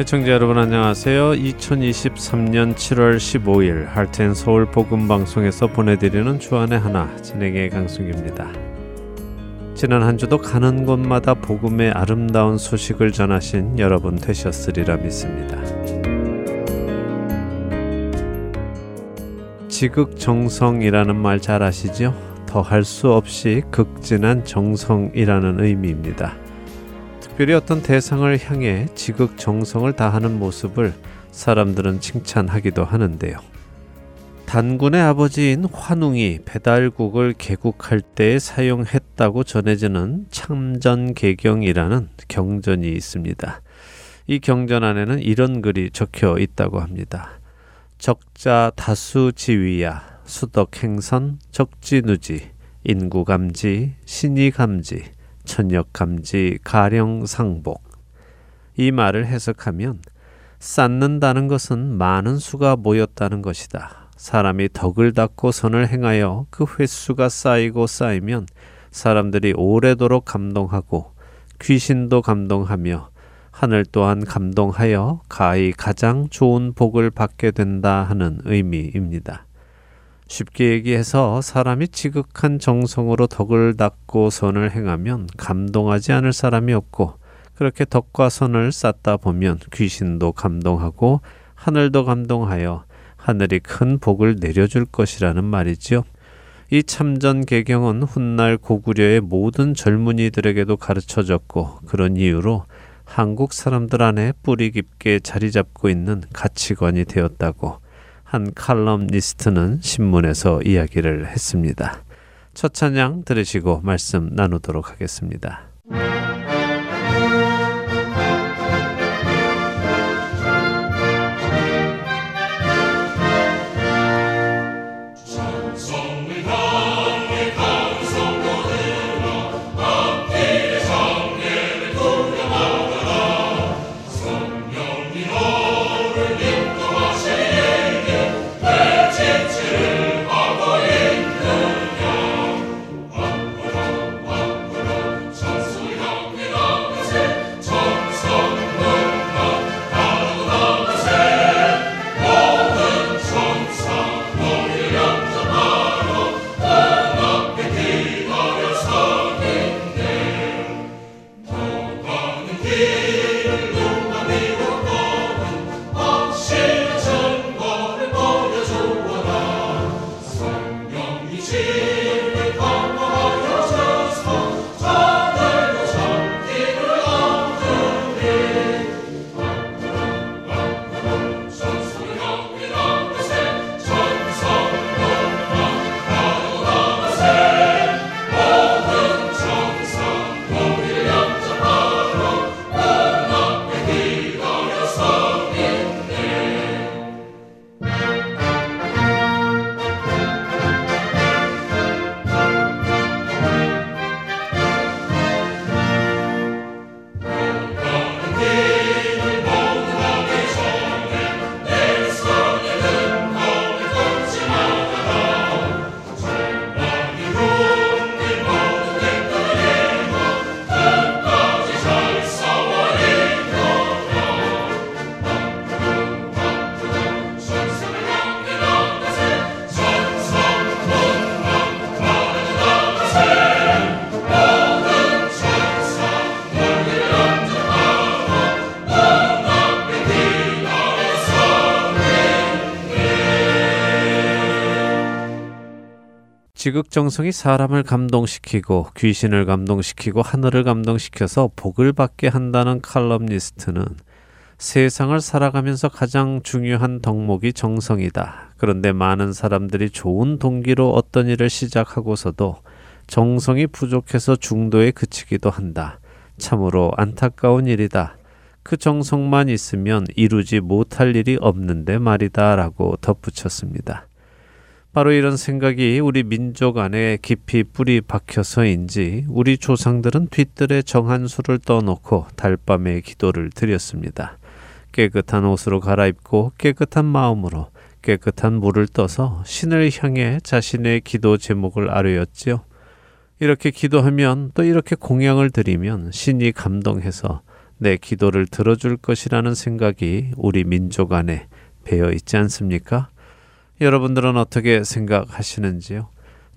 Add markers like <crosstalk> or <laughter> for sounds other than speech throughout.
애청자 여러분 안녕하세요. 2023년 7월 15일 할텐 서울 복음 방송에서 보내드리는 주안의 하나 진행의 강승입니다. 지난 한 주도 가는 곳마다 복음의 아름다운 소식을 전하신 여러분 되셨으리라 믿습니다. 지극정성이라는 말 잘 아시죠? 더할 수 없이 극진한 정성이라는 의미입니다. 특별히 어떤 대상을 향해 지극 정성을 다하는 모습을 사람들은 칭찬하기도 하는데요. 단군의 아버지인 환웅이 배달국을 개국할 때 사용했다고 전해지는 참전개경이라는 경전이 있습니다. 이 경전 안에는 이런 글이 적혀 있다고 합니다. 적자 다수 지위야 수덕 행선 적지누지 인구감지 신이감지 천역감지 가령상복 이 말을 해석하면 쌓는다는 것은 많은 수가 모였다는 것이다. 사람이 덕을 닦고 선을 행하여 그 횟수가 쌓이고 쌓이면 사람들이 오래도록 감동하고 귀신도 감동하며 하늘 또한 감동하여 가히 가장 좋은 복을 받게 된다 하는 의미입니다. 쉽게 얘기해서 사람이 지극한 정성으로 덕을 닦고 선을 행하면 감동하지 않을 사람이 없고 그렇게 덕과 선을 쌓다 보면 귀신도 감동하고 하늘도 감동하여 하늘이 큰 복을 내려줄 것이라는 말이지요. 이 참전 개경은 훗날 고구려의 모든 젊은이들에게도 가르쳐졌고 그런 이유로 한국 사람들 안에 뿌리 깊게 자리 잡고 있는 가치관이 되었다고 한 칼럼니스트는 신문에서 이야기를 했습니다. 첫 찬양 들으시고 말씀 나누도록 하겠습니다. 지극정성이 사람을 감동시키고 귀신을 감동시키고 하늘을 감동시켜서 복을 받게 한다는 칼럼니스트는 세상을 살아가면서 가장 중요한 덕목이 정성이다. 그런데 많은 사람들이 좋은 동기로 어떤 일을 시작하고서도 정성이 부족해서 중도에 그치기도 한다. 참으로 안타까운 일이다. 그 정성만 있으면 이루지 못할 일이 없는데 말이다. 라고 덧붙였습니다. 바로 이런 생각이 우리 민족 안에 깊이 뿌리 박혀서인지 우리 조상들은 뒤뜰에 정한 수를 떠놓고 달밤에 기도를 드렸습니다. 깨끗한 옷으로 갈아입고 깨끗한 마음으로 깨끗한 물을 떠서 신을 향해 자신의 기도 제목을 아뢰었지요. 이렇게 기도하면 또 이렇게 공양을 드리면 신이 감동해서 내 기도를 들어줄 것이라는 생각이 우리 민족 안에 배어 있지 않습니까? 여러분들은 어떻게 생각하시는지요?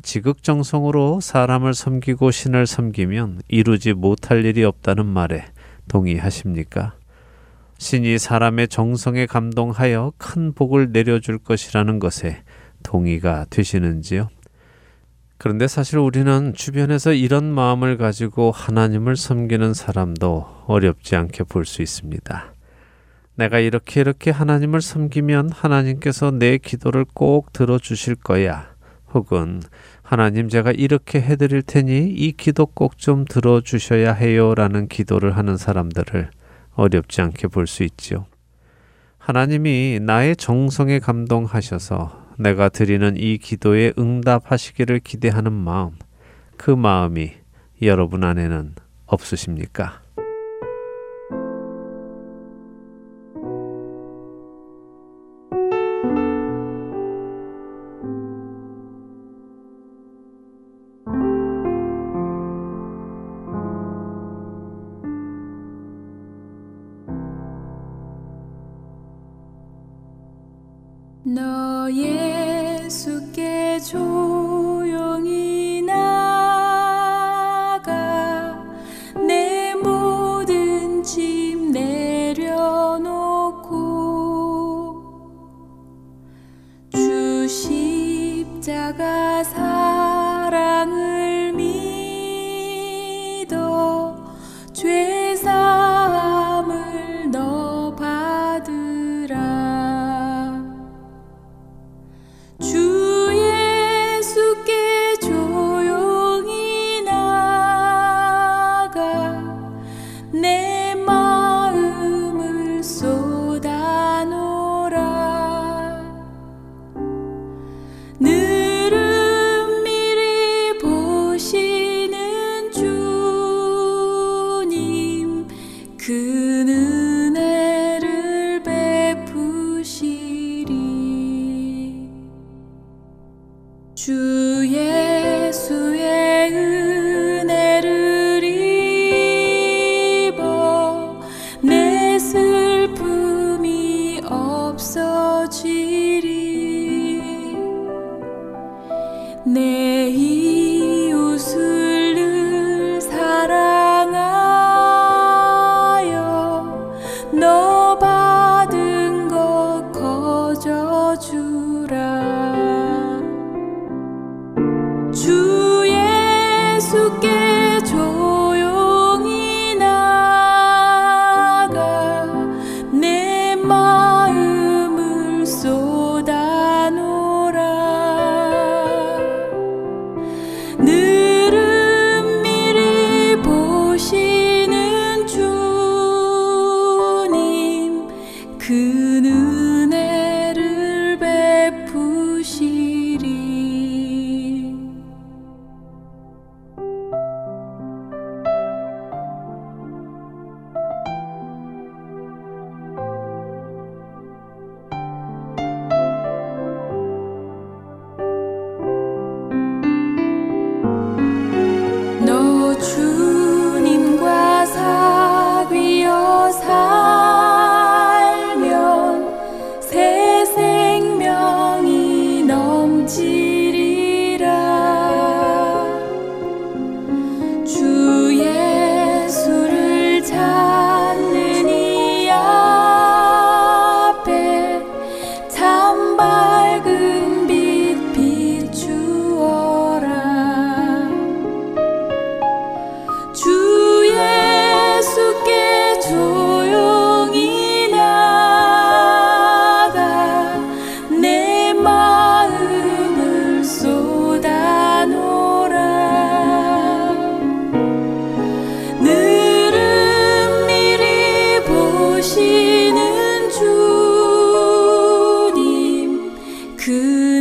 지극정성으로 사람을 섬기고 신을 섬기면 이루지 못할 일이 없다는 말에 동의하십니까? 신이 사람의 정성에 감동하여 큰 복을 내려줄 것이라는 것에 동의가 되시는지요? 그런데 사실 우리는 주변에서 이런 마음을 가지고 하나님을 섬기는 사람도 어렵지 않게 볼 수 있습니다. 내가 이렇게 이렇게 하나님을 섬기면 하나님께서 내 기도를 꼭 들어주실 거야. 혹은 하나님 제가 이렇게 해드릴 테니 이 기도 꼭 좀 들어주셔야 해요. 라는 기도를 하는 사람들을 어렵지 않게 볼 수 있지요. 하나님이 나의 정성에 감동하셔서 내가 드리는 이 기도에 응답하시기를 기대하는 마음, 그 마음이 여러분 안에는 없으십니까? May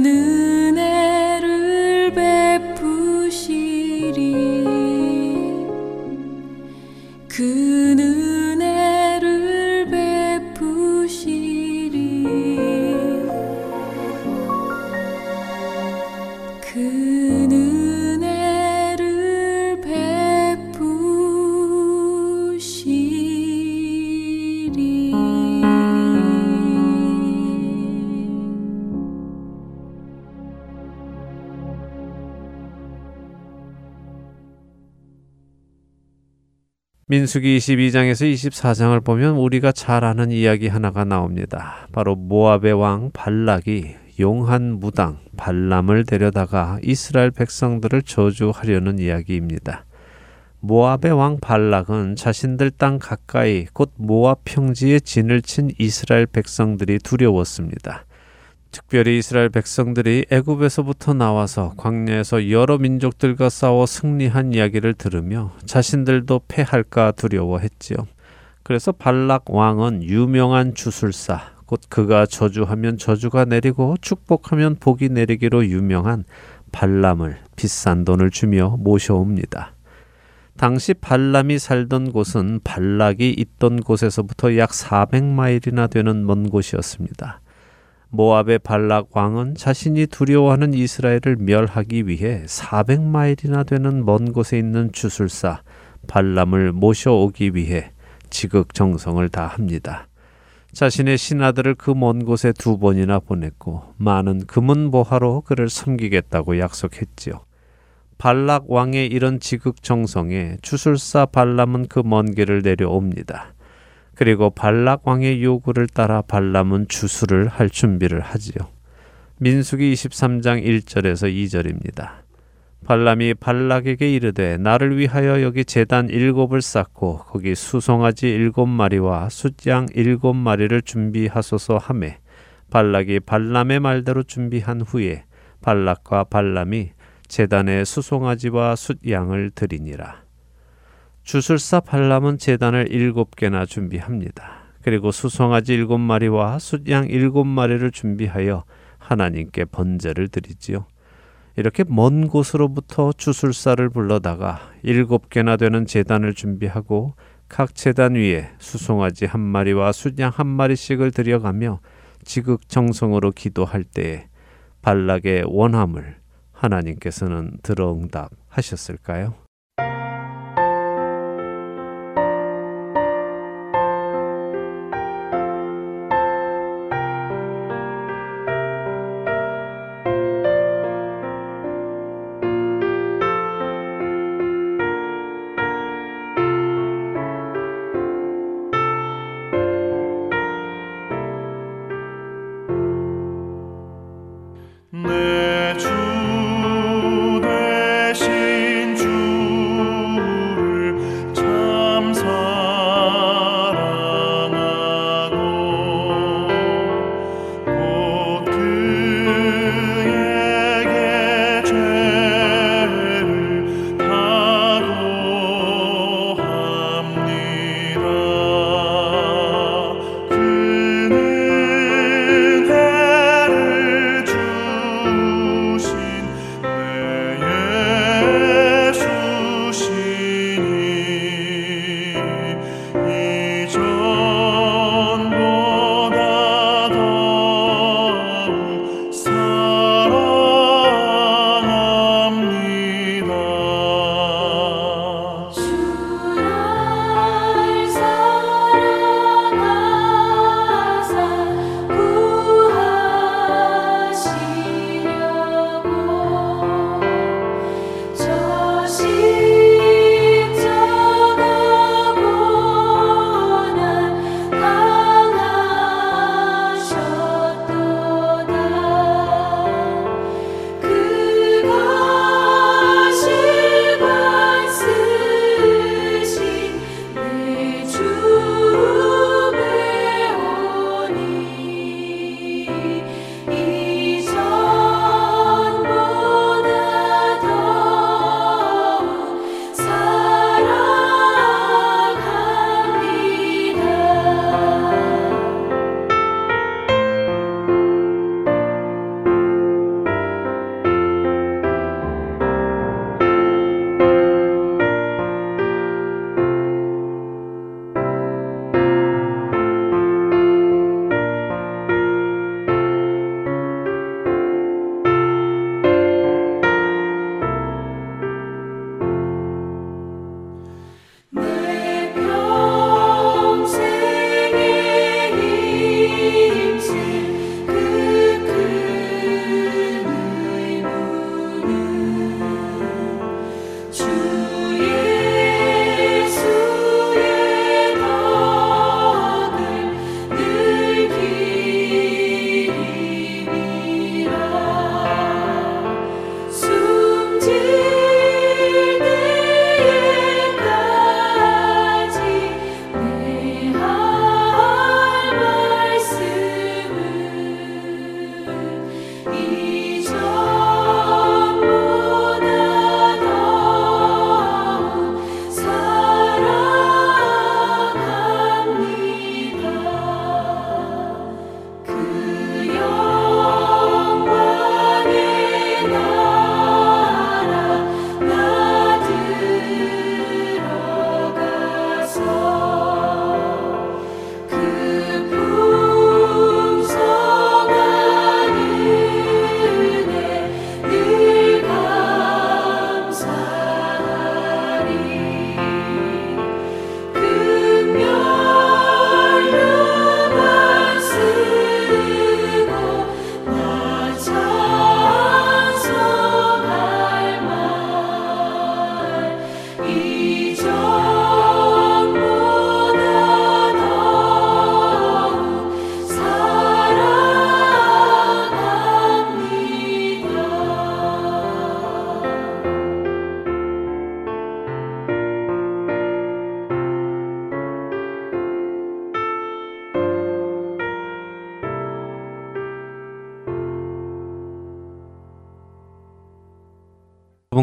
Gönül 민수기 22장에서 24장을 보면 우리가 잘 아는 이야기 하나가 나옵니다. 바로 모압의 왕 발락이 용한 무당 발람을 데려다가 이스라엘 백성들을 저주하려는 이야기입니다. 모압의 왕 발락은 자신들 땅 가까이 곧 모압 평지에 진을 친 이스라엘 백성들이 두려웠습니다. 특별히 이스라엘 백성들이 애굽에서부터 나와서 광야에서 여러 민족들과 싸워 승리한 이야기를 들으며 자신들도 패할까 두려워했지요. 그래서 발락 왕은 유명한 주술사, 곧 그가 저주하면 저주가 내리고 축복하면 복이 내리기로 유명한 발람을 비싼 돈을 주며 모셔옵니다. 당시 발람이 살던 곳은 발락이 있던 곳에서부터 약 400마일이나 되는 먼 곳이었습니다. 모압의 발락 왕은 자신이 두려워하는 이스라엘을 멸하기 위해 400마일이나 되는 먼 곳에 있는 주술사 발람을 모셔오기 위해 지극정성을 다합니다. 자신의 신하들을 그 먼 곳에 두 번이나 보냈고 많은 금은 보화로 그를 섬기겠다고 약속했지요. 발락 왕의 이런 지극정성에 주술사 발람은 그 먼 길을 내려옵니다. 그리고 발락 왕의 요구를 따라 발람은 주술을 할 준비를 하지요. 민수기 23장 1절에서 2절입니다. 발람이 발락에게 이르되 나를 위하여 여기 제단 일곱을 쌓고 거기 수송아지 일곱 마리와 숫양 일곱 마리를 준비하소서 하매 발락이 발람의 말대로 준비한 후에 발락과 발람이 제단에 수송아지와 숫양을 드리니라. 주술사 발람은 제단을 일곱 개나 준비합니다. 그리고 수송아지 일곱 마리와 숫양 일곱 마리를 준비하여 하나님께 번제를 드리지요. 이렇게 먼 곳으로부터 주술사를 불러다가 일곱 개나 되는 제단을 준비하고 각 제단 위에 수송아지 한 마리와 숫양 한 마리씩을 들여가며 지극정성으로 기도할 때에 발락의 원함을 하나님께서는 들어응답하셨을까요?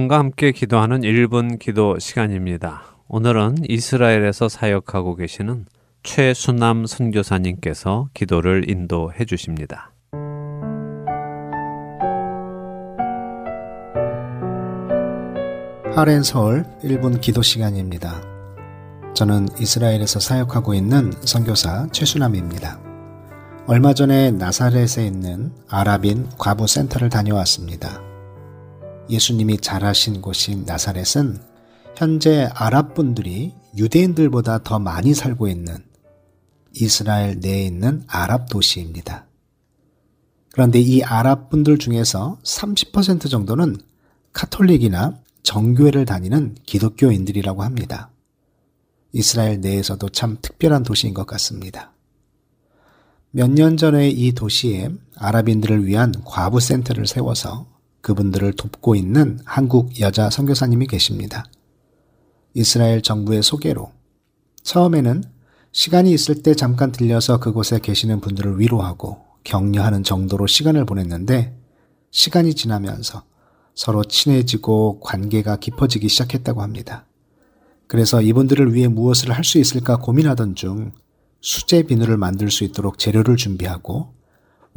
여러분과 함께 기도하는 1분 기도 시간입니다. 오늘은 이스라엘에서 사역하고 계시는 최순남 선교사님께서 기도를 인도해 주십니다. 하렌 서울 1분 기도 시간입니다. 저는 이스라엘에서 사역하고 있는 선교사 최순남입니다. 얼마 전에 나사렛에 있는 아랍인 과부 센터를 다녀왔습니다. 예수님이 자라신 곳인 나사렛은 현재 아랍 분들이 유대인들보다 더 많이 살고 있는 이스라엘 내에 있는 아랍 도시입니다. 그런데 이 아랍 분들 중에서 30% 정도는 카톨릭이나 정교회를 다니는 기독교인들이라고 합니다. 이스라엘 내에서도 참 특별한 도시인 것 같습니다. 몇 년 전에 이 도시에 아랍인들을 위한 과부 센터를 세워서 그분들을 돕고 있는 한국 여자 선교사님이 계십니다. 이스라엘 정부의 소개로 처음에는 시간이 있을 때 잠깐 들려서 그곳에 계시는 분들을 위로하고 격려하는 정도로 시간을 보냈는데 시간이 지나면서 서로 친해지고 관계가 깊어지기 시작했다고 합니다. 그래서 이분들을 위해 무엇을 할 수 있을까 고민하던 중 수제 비누를 만들 수 있도록 재료를 준비하고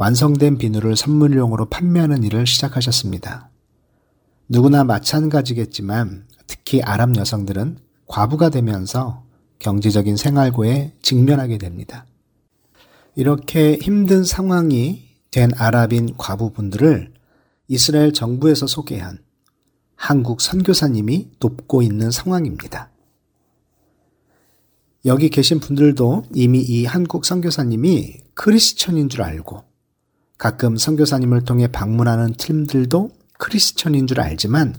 완성된 비누를 선물용으로 판매하는 일을 시작하셨습니다. 누구나 마찬가지겠지만 특히 아랍 여성들은 과부가 되면서 경제적인 생활고에 직면하게 됩니다. 이렇게 힘든 상황이 된 아랍인 과부분들을 이스라엘 정부에서 소개한 한국 선교사님이 돕고 있는 상황입니다. 여기 계신 분들도 이미 이 한국 선교사님이 크리스천인 줄 알고 가끔 선교사님을 통해 방문하는 팀들도 크리스천인 줄 알지만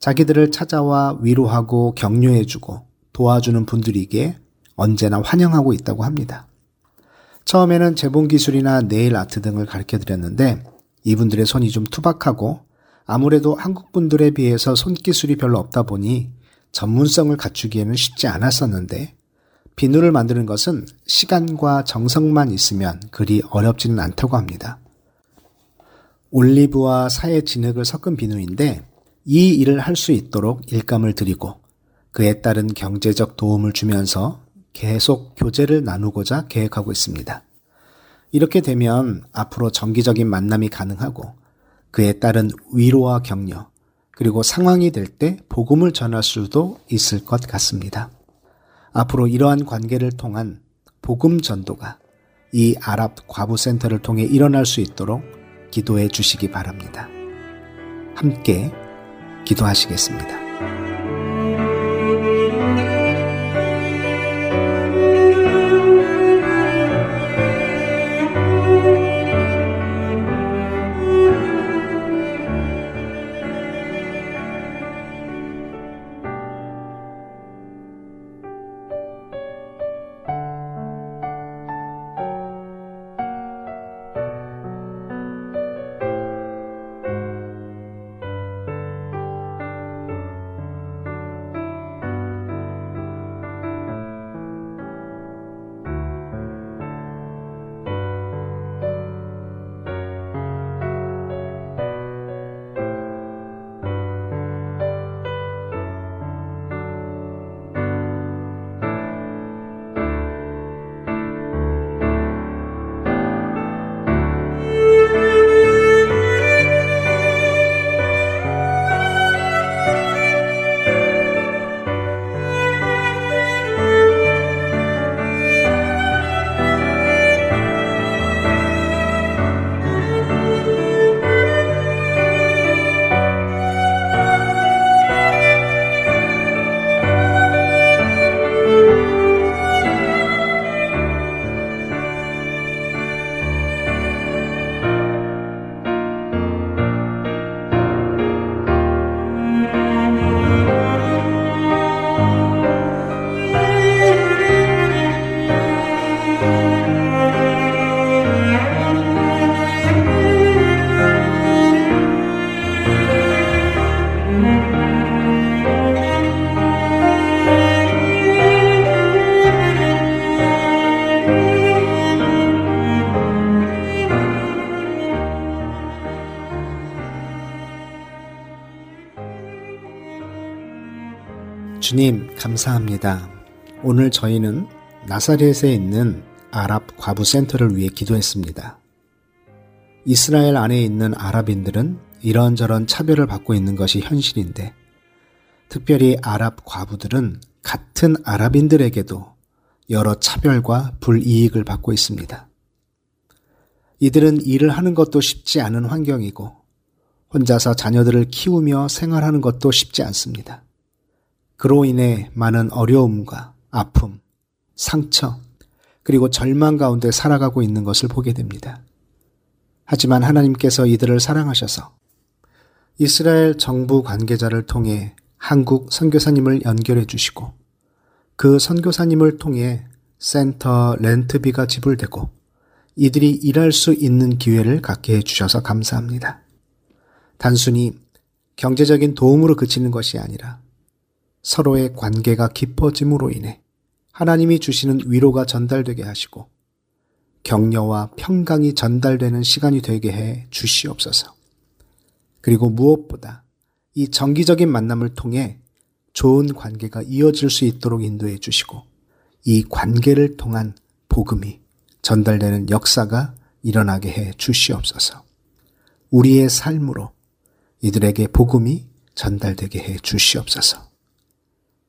자기들을 찾아와 위로하고 격려해주고 도와주는 분들에게 언제나 환영하고 있다고 합니다. 처음에는 재봉 기술이나 네일 아트 등을 가르쳐 드렸는데 이분들의 손이 좀 투박하고 아무래도 한국 분들에 비해서 손기술이 별로 없다 보니 전문성을 갖추기에는 쉽지 않았었는데 비누를 만드는 것은 시간과 정성만 있으면 그리 어렵지는 않다고 합니다. 올리브와 사의 진흙을 섞은 비누인데 이 일을 할 수 있도록 일감을 드리고 그에 따른 경제적 도움을 주면서 계속 교제를 나누고자 계획하고 있습니다. 이렇게 되면 앞으로 정기적인 만남이 가능하고 그에 따른 위로와 격려, 그리고 상황이 될 때 복음을 전할 수도 있을 것 같습니다. 앞으로 이러한 관계를 통한 복음 전도가 이 아랍 과부 센터를 통해 일어날 수 있도록 기도해 주시기 바랍니다. 함께 기도하시겠습니다. 주님, 감사합니다. 오늘 저희는 나사렛에 있는 아랍 과부 센터를 위해 기도했습니다. 이스라엘 안에 있는 아랍인들은 이런저런 차별을 받고 있는 것이 현실인데, 특별히 아랍 과부들은 같은 아랍인들에게도 여러 차별과 불이익을 받고 있습니다. 이들은 일을 하는 것도 쉽지 않은 환경이고, 혼자서 자녀들을 키우며 생활하는 것도 쉽지 않습니다. 그로 인해 많은 어려움과 아픔, 상처, 그리고 절망 가운데 살아가고 있는 것을 보게 됩니다. 하지만 하나님께서 이들을 사랑하셔서 이스라엘 정부 관계자를 통해 한국 선교사님을 연결해 주시고 그 선교사님을 통해 센터 렌트비가 지불되고 이들이 일할 수 있는 기회를 갖게 해 주셔서 감사합니다. 단순히 경제적인 도움으로 그치는 것이 아니라 서로의 관계가 깊어짐으로 인해 하나님이 주시는 위로가 전달되게 하시고 격려와 평강이 전달되는 시간이 되게 해 주시옵소서. 그리고 무엇보다 이 정기적인 만남을 통해 좋은 관계가 이어질 수 있도록 인도해 주시고 이 관계를 통한 복음이 전달되는 역사가 일어나게 해 주시옵소서. 우리의 삶으로 이들에게 복음이 전달되게 해 주시옵소서.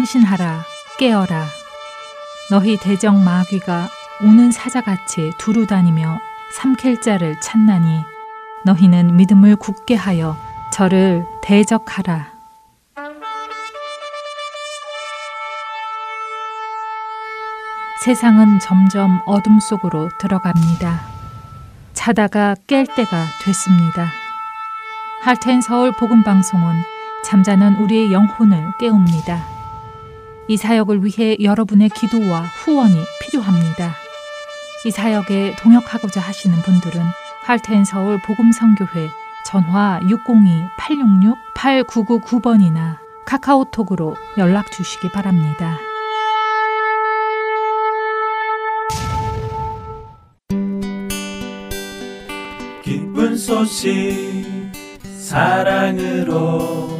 근신하라 깨어라 너희 대적 마귀가 오는 사자같이 두루 다니며 삼킬 자를 찾나니 너희는 믿음을 굳게 하여 저를 대적하라 세상은 점점 어둠 속으로 들어갑니다. 자다가 깰 때가 됐습니다. 할텐 서울 복음 방송은 잠자는 우리의 영혼을 깨웁니다. 이 사역을 위해 여러분의 기도와 후원이 필요합니다. 이 사역에 동역하고자 하시는 분들은 할텐 서울 복음 선교회 전화 602-866-8999번이나 카카오톡으로 연락 주시기 바랍니다. 기쁜 소식 사랑으로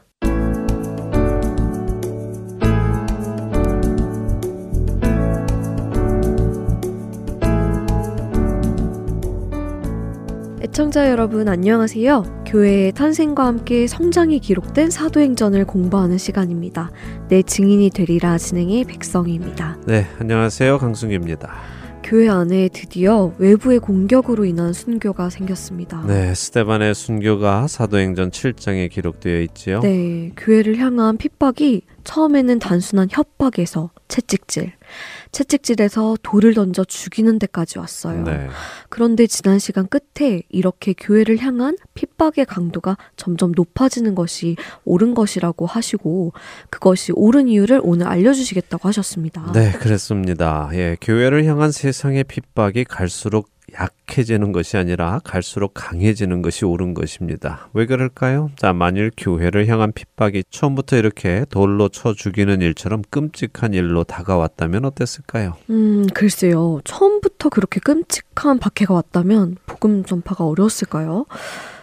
애청자 여러분 안녕하세요. 교회의 탄생과 함께 성장이 기록된 사도행전을 공부하는 시간입니다. 내 증인이 되리라 진행의 백성희입니다. 네, 안녕하세요. 강승규입니다. 교회 안에 드디어 외부의 공격으로 인한 순교가 생겼습니다. 네, 스테반의 순교가 사도행전 7장에 기록되어 있지요. 네, 교회를 향한 핍박이 처음에는 단순한 협박에서 채찍질, 채찍질에서 돌을 던져 죽이는 데까지 왔어요. 네. 그런데 지난 시간 끝에 이렇게 교회를 향한 핍박의 강도가 점점 높아지는 것이 옳은 것이라고 하시고 그것이 옳은 이유를 오늘 알려주시겠다고 하셨습니다. 네, 그렇습니다. 예, 교회를 향한 세상의 핍박이 갈수록 약해지는 것이 아니라 갈수록 강해지는 것이 옳은 것입니다. 왜 그럴까요? 자, 만일 교회를 향한 핍박이 처음부터 이렇게 돌로 쳐 죽이는 일처럼 끔찍한 일로 다가왔다면 어땠을까요? 음, 글쎄요. 처음부터 그렇게 끔찍한 박해가 왔다면 복음 전파가 어려웠을까요?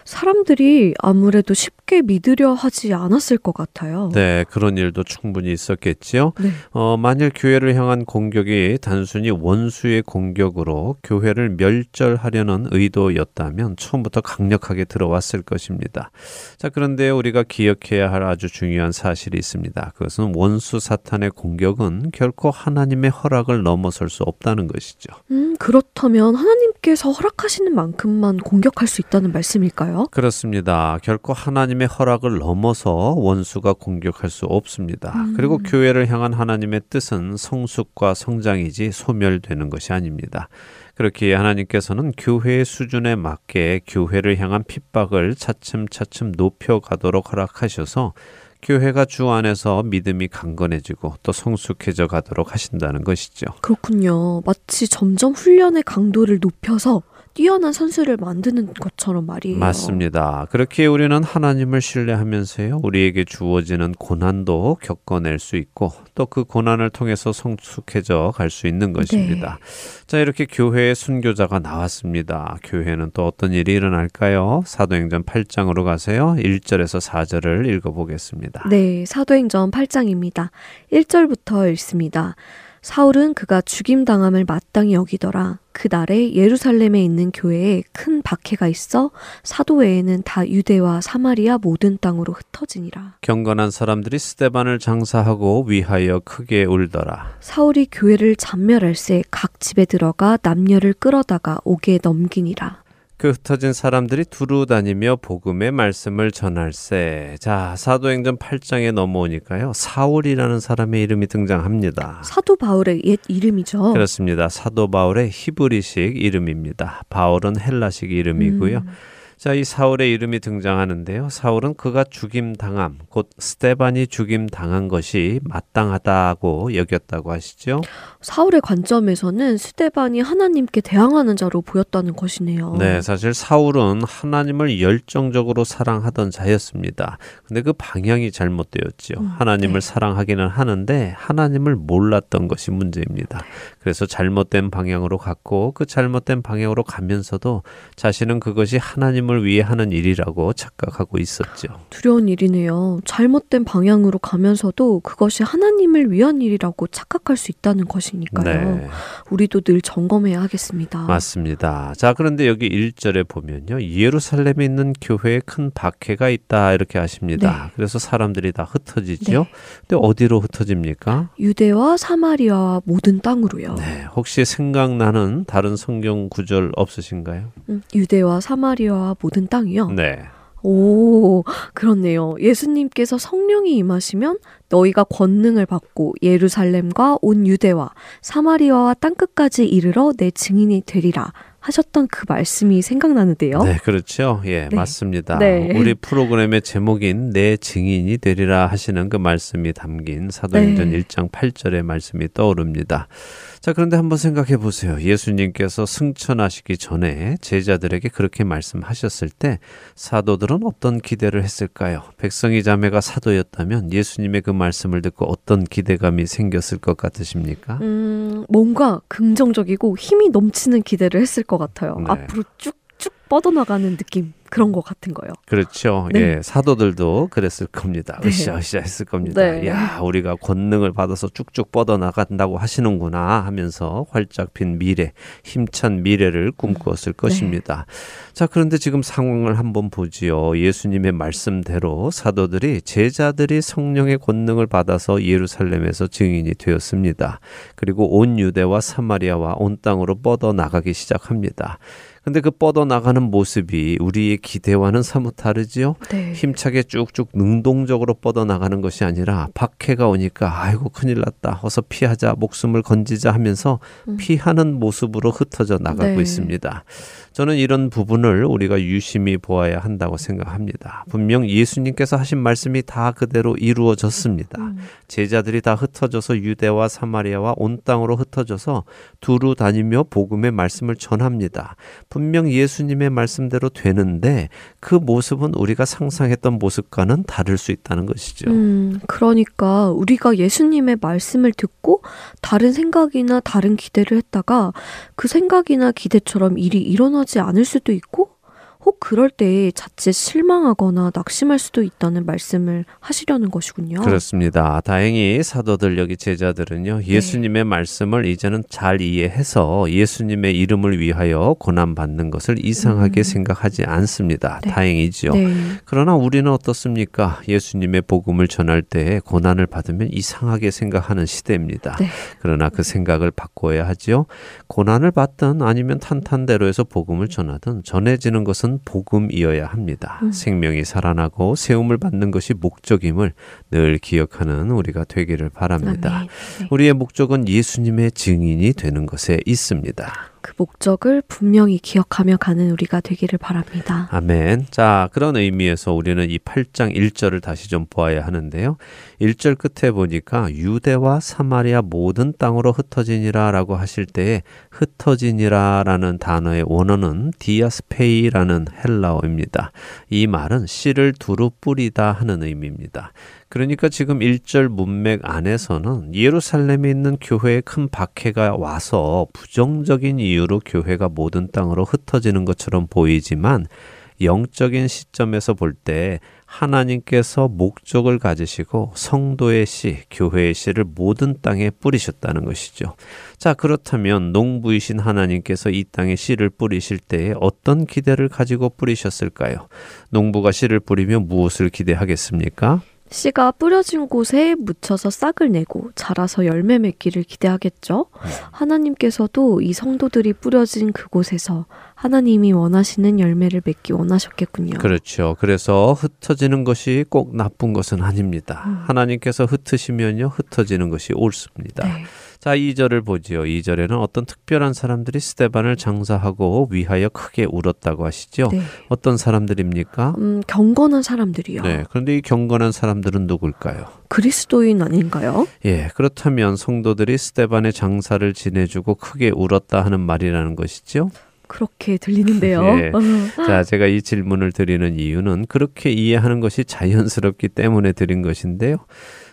사람들이 아무래도 쉽게 믿으려 하지 않았을 것 같아요. 네, 그런 일도 충분히 있었겠지요. 네. 어, 만일 교회를 향한 공격이 단순히 원수의 공격으로 교회를 멸절하려는 의도였다면 처음부터 강력하게 들어왔을 것입니다. 자, 그런데 우리가 기억해야 할 아주 중요한 사실이 있습니다. 그것은 원수 사탄의 공격은 결코 하나님의 허락을 넘어설 수 없다는 것이죠. 음, 그렇다면 하나님 께서 허락하시는 만큼만 공격할 수 있다는 말씀일까요? 그렇습니다. 결코 하나님의 허락을 넘어서 원수가 공격할 수 없습니다. 그리고 교회를 향한 하나님의 뜻은 성숙과 성장이지 소멸되는 것이 아닙니다. 그렇기에 하나님께서는 교회의 수준에 맞게 교회를 향한 핍박을 차츰차츰 높여가도록 허락하셔서 교회가 주 안에서 믿음이 강건해지고 또 성숙해져 가도록 하신다는 것이죠. 그렇군요. 마치 점점 훈련의 강도를 높여서 뛰어난 선수를 만드는 것처럼 말이에요. 맞습니다. 그렇게 우리는 하나님을 신뢰하면서요, 우리에게 주어지는 고난도 겪어낼 수 있고, 또 그 고난을 통해서 성숙해져 갈 수 있는 것입니다. 자, 이렇게 교회의 순교자가 나왔습니다. 교회는 또 어떤 일이 일어날까요? 사도행전 8장으로 가세요. 1절에서 4절을 읽어 보겠습니다. 네, 사도행전 8장입니다. 1절부터 읽습니다. 사울은 그가 죽임당함을 마땅히 여기더라. 그날에 예루살렘에 있는 교회에 큰 박해가 있어 사도 외에는 다 유대와 사마리아 모든 땅으로 흩어지니라. 경건한 사람들이 스테반을 장사하고 위하여 크게 울더라. 사울이 교회를 잔멸할새 각 집에 들어가 남녀를 끌어다가 옥에 넘기니라. 그 흩어진 사람들이 두루 다니며 복음의 말씀을 전할세. 자, 사도행전 8장에 넘어오니까요. 사울이라는 사람의 이름이 등장합니다. 사도 바울의 옛 이름이죠. 그렇습니다. 사도 바울의 히브리식 이름입니다. 바울은 헬라식 이름이고요. 음. 자, 이 사울의 이름이 등장하는데요. 사울은 그가 죽임 당함, 곧 스테반이 죽임 당한 것이 마땅하다고 여겼다고 하시죠. 사울의 관점에서는 스테반이 하나님께 대항하는 자로 보였다는 것이네요. 네, 사실 사울은 하나님을 열정적으로 사랑하던 자였습니다. 근데 그 방향이 잘못되었지요. 음, 하나님을 네. 사랑하기는 하는데 하나님을 몰랐던 것이 문제입니다. 그래서 잘못된 방향으로 갔고 그 잘못된 방향으로 가면서도 자신은 그것이 하나님을 하나님을 위해 하는 일이라고 착각하고 있었죠. 두려운 일이네요. 잘못된 방향으로 가면서도 그것이 하나님을 위한 일이라고 착각할 수 있다는 것이니까요. 네. 우리도 늘 점검해야 하겠습니다. 맞습니다. 자, 그런데 여기 1절에 보면요. 예루살렘에 있는 교회에 큰 박해가 있다 이렇게 하십니다. 네. 그래서 사람들이 다 흩어지죠. 네. 근데 어디로 흩어집니까? 유대와 사마리아와 모든 땅으로요. 네. 혹시 생각나는 다른 성경 구절 없으신가요? 음, 유대와 사마리아와 모든 땅이요. 네. 오, 그렇네요. 예수님께서 성령이 임하시면 너희가 권능을 받고 예루살렘과 온 유대와 사마리아와 땅끝까지 이르러 내 증인이 되리라 하셨던 그 말씀이 생각나는데요. 네, 그렇죠. 예, 네. 맞습니다. 네. 우리 프로그램의 제목인 내 증인이 되리라 하시는 그 말씀이 담긴 사도행전 네. 1장 8절의 말씀이 떠오릅니다. 자, 그런데 한번 생각해 보세요. 예수님께서 승천하시기 전에 제자들에게 그렇게 말씀하셨을 때 사도들은 어떤 기대를 했을까요? 백성이 자매가 사도였다면 예수님의 그 말씀을 듣고 어떤 기대감이 생겼을 것 같으십니까? 음, 뭔가 긍정적이고 힘이 넘치는 기대를 했을 것 같아요. 네. 앞으로 쭉쭉 뻗어나가는 느낌 그런 것 같은 거요. 그렇죠. 네. 예, 사도들도 그랬을 겁니다. 네. 으쌰으쌰 했을 겁니다. 네. 야, 우리가 권능을 받아서 쭉쭉 뻗어 나간다고 하시는구나 하면서 활짝 핀 미래, 힘찬 미래를 꿈꾸었을 것입니다. 자, 그런데 지금 상황을 한번 보지요. 예수님의 말씀대로 사도들이 제자들이 성령의 권능을 받아서 예루살렘에서 증인이 되었습니다. 그리고 온 유대와 사마리아와 온 땅으로 뻗어 나가기 시작합니다. 근데 그 뻗어 나가는 모습이 우리의 기대와는 사뭇 다르지요. 네. 힘차게 쭉쭉 능동적으로 뻗어 나가는 것이 아니라 박해가 오니까 아이고 큰일 났다. 어서 피하자. 목숨을 건지자 하면서 음. 피하는 모습으로 흩어져 나가고 네. 있습니다. 저는 이런 부분을 우리가 유심히 보아야 한다고 생각합니다. 분명 예수님께서 하신 말씀이 다 그대로 이루어졌습니다. 음. 제자들이 다 흩어져서 유대와 사마리아와 온 땅으로 흩어져서 두루 다니며 복음의 말씀을 전합니다. 분명 예수님의 말씀대로 되는데 그 모습은 우리가 상상했던 모습과는 다를 수 있다는 것이죠. 음, 그러니까 우리가 예수님의 말씀을 듣고 다른 생각이나 다른 기대를 했다가 그 생각이나 기대처럼 일이 일어나지 않을 수도 있고 혹 그럴 때 자칫 실망하거나 낙심할 수도 있다는 말씀을 하시려는 것이군요. 그렇습니다. 다행히 사도들 여기 제자들은요 예수님의 말씀을 이제는 잘 이해해서 예수님의 이름을 위하여 고난 받는 것을 이상하게 음. 생각하지 않습니다. 네. 다행이죠. 네. 그러나 우리는 어떻습니까? 예수님의 복음을 전할 때 고난을 받으면 이상하게 생각하는 시대입니다. 네. 그러나 그 생각을 바꿔야 하지요. 고난을 받든 아니면 탄탄대로해서 복음을 전하든 전해지는 것은 복음이어야 합니다. 음. 생명이 살아나고 세움을 받는 것이 목적임을 늘 기억하는 우리가 되기를 바랍니다. 네. 우리의 목적은 예수님의 증인이 되는 것에 있습니다. 그 목적을 분명히 기억하며 가는 우리가 되기를 바랍니다. 아멘. 자, 그런 의미에서 우리는 이 8장 1절을 다시 좀 보아야 하는데요. 1절 끝에 보니까 유대와 사마리아 모든 땅으로 흩어지니라 라고 하실 때에 흩어지니라 라는 단어의 원어는 디아스페이라는 헬라어입니다. 이 말은 씨를 두루 뿌리다 하는 의미입니다. 그러니까 지금 1절 문맥 안에서는 예루살렘에 있는 교회에 큰 박해가 와서 부정적인 이유로 교회가 모든 땅으로 흩어지는 것처럼 보이지만 영적인 시점에서 볼 때 하나님께서 목적을 가지시고 성도의 씨, 교회의 씨를 모든 땅에 뿌리셨다는 것이죠. 자, 그렇다면 농부이신 하나님께서 이 땅에 씨를 뿌리실 때에 어떤 기대를 가지고 뿌리셨을까요? 농부가 씨를 뿌리면 무엇을 기대하겠습니까? 씨가 뿌려진 곳에 묻혀서 싹을 내고 자라서 열매 맺기를 기대하겠죠. 하나님께서도 이 성도들이 뿌려진 그곳에서 하나님이 원하시는 열매를 맺기 원하셨겠군요. 그렇죠. 그래서 흩어지는 것이 꼭 나쁜 것은 아닙니다. 음. 하나님께서 흩으시면요, 흩어지는 것이 옳습니다. 네. 자, 2절을 보지요. 2절에는 어떤 특별한 사람들이 스테반을 장사하고 위하여 크게 울었다고 하시죠. 네. 어떤 사람들입니까? 음, 경건한 사람들이요. 네. 그런데 이 경건한 사람들은 누굴까요? 그리스도인 아닌가요? 예, 그렇다면 성도들이 스테반의 장사를 지내주고 크게 울었다 하는 말이라는 것이죠. 그렇게 들리는데요. 예. 어. <laughs> 자, 제가 이 질문을 드리는 이유는 그렇게 이해하는 것이 자연스럽기 때문에 드린 것인데요.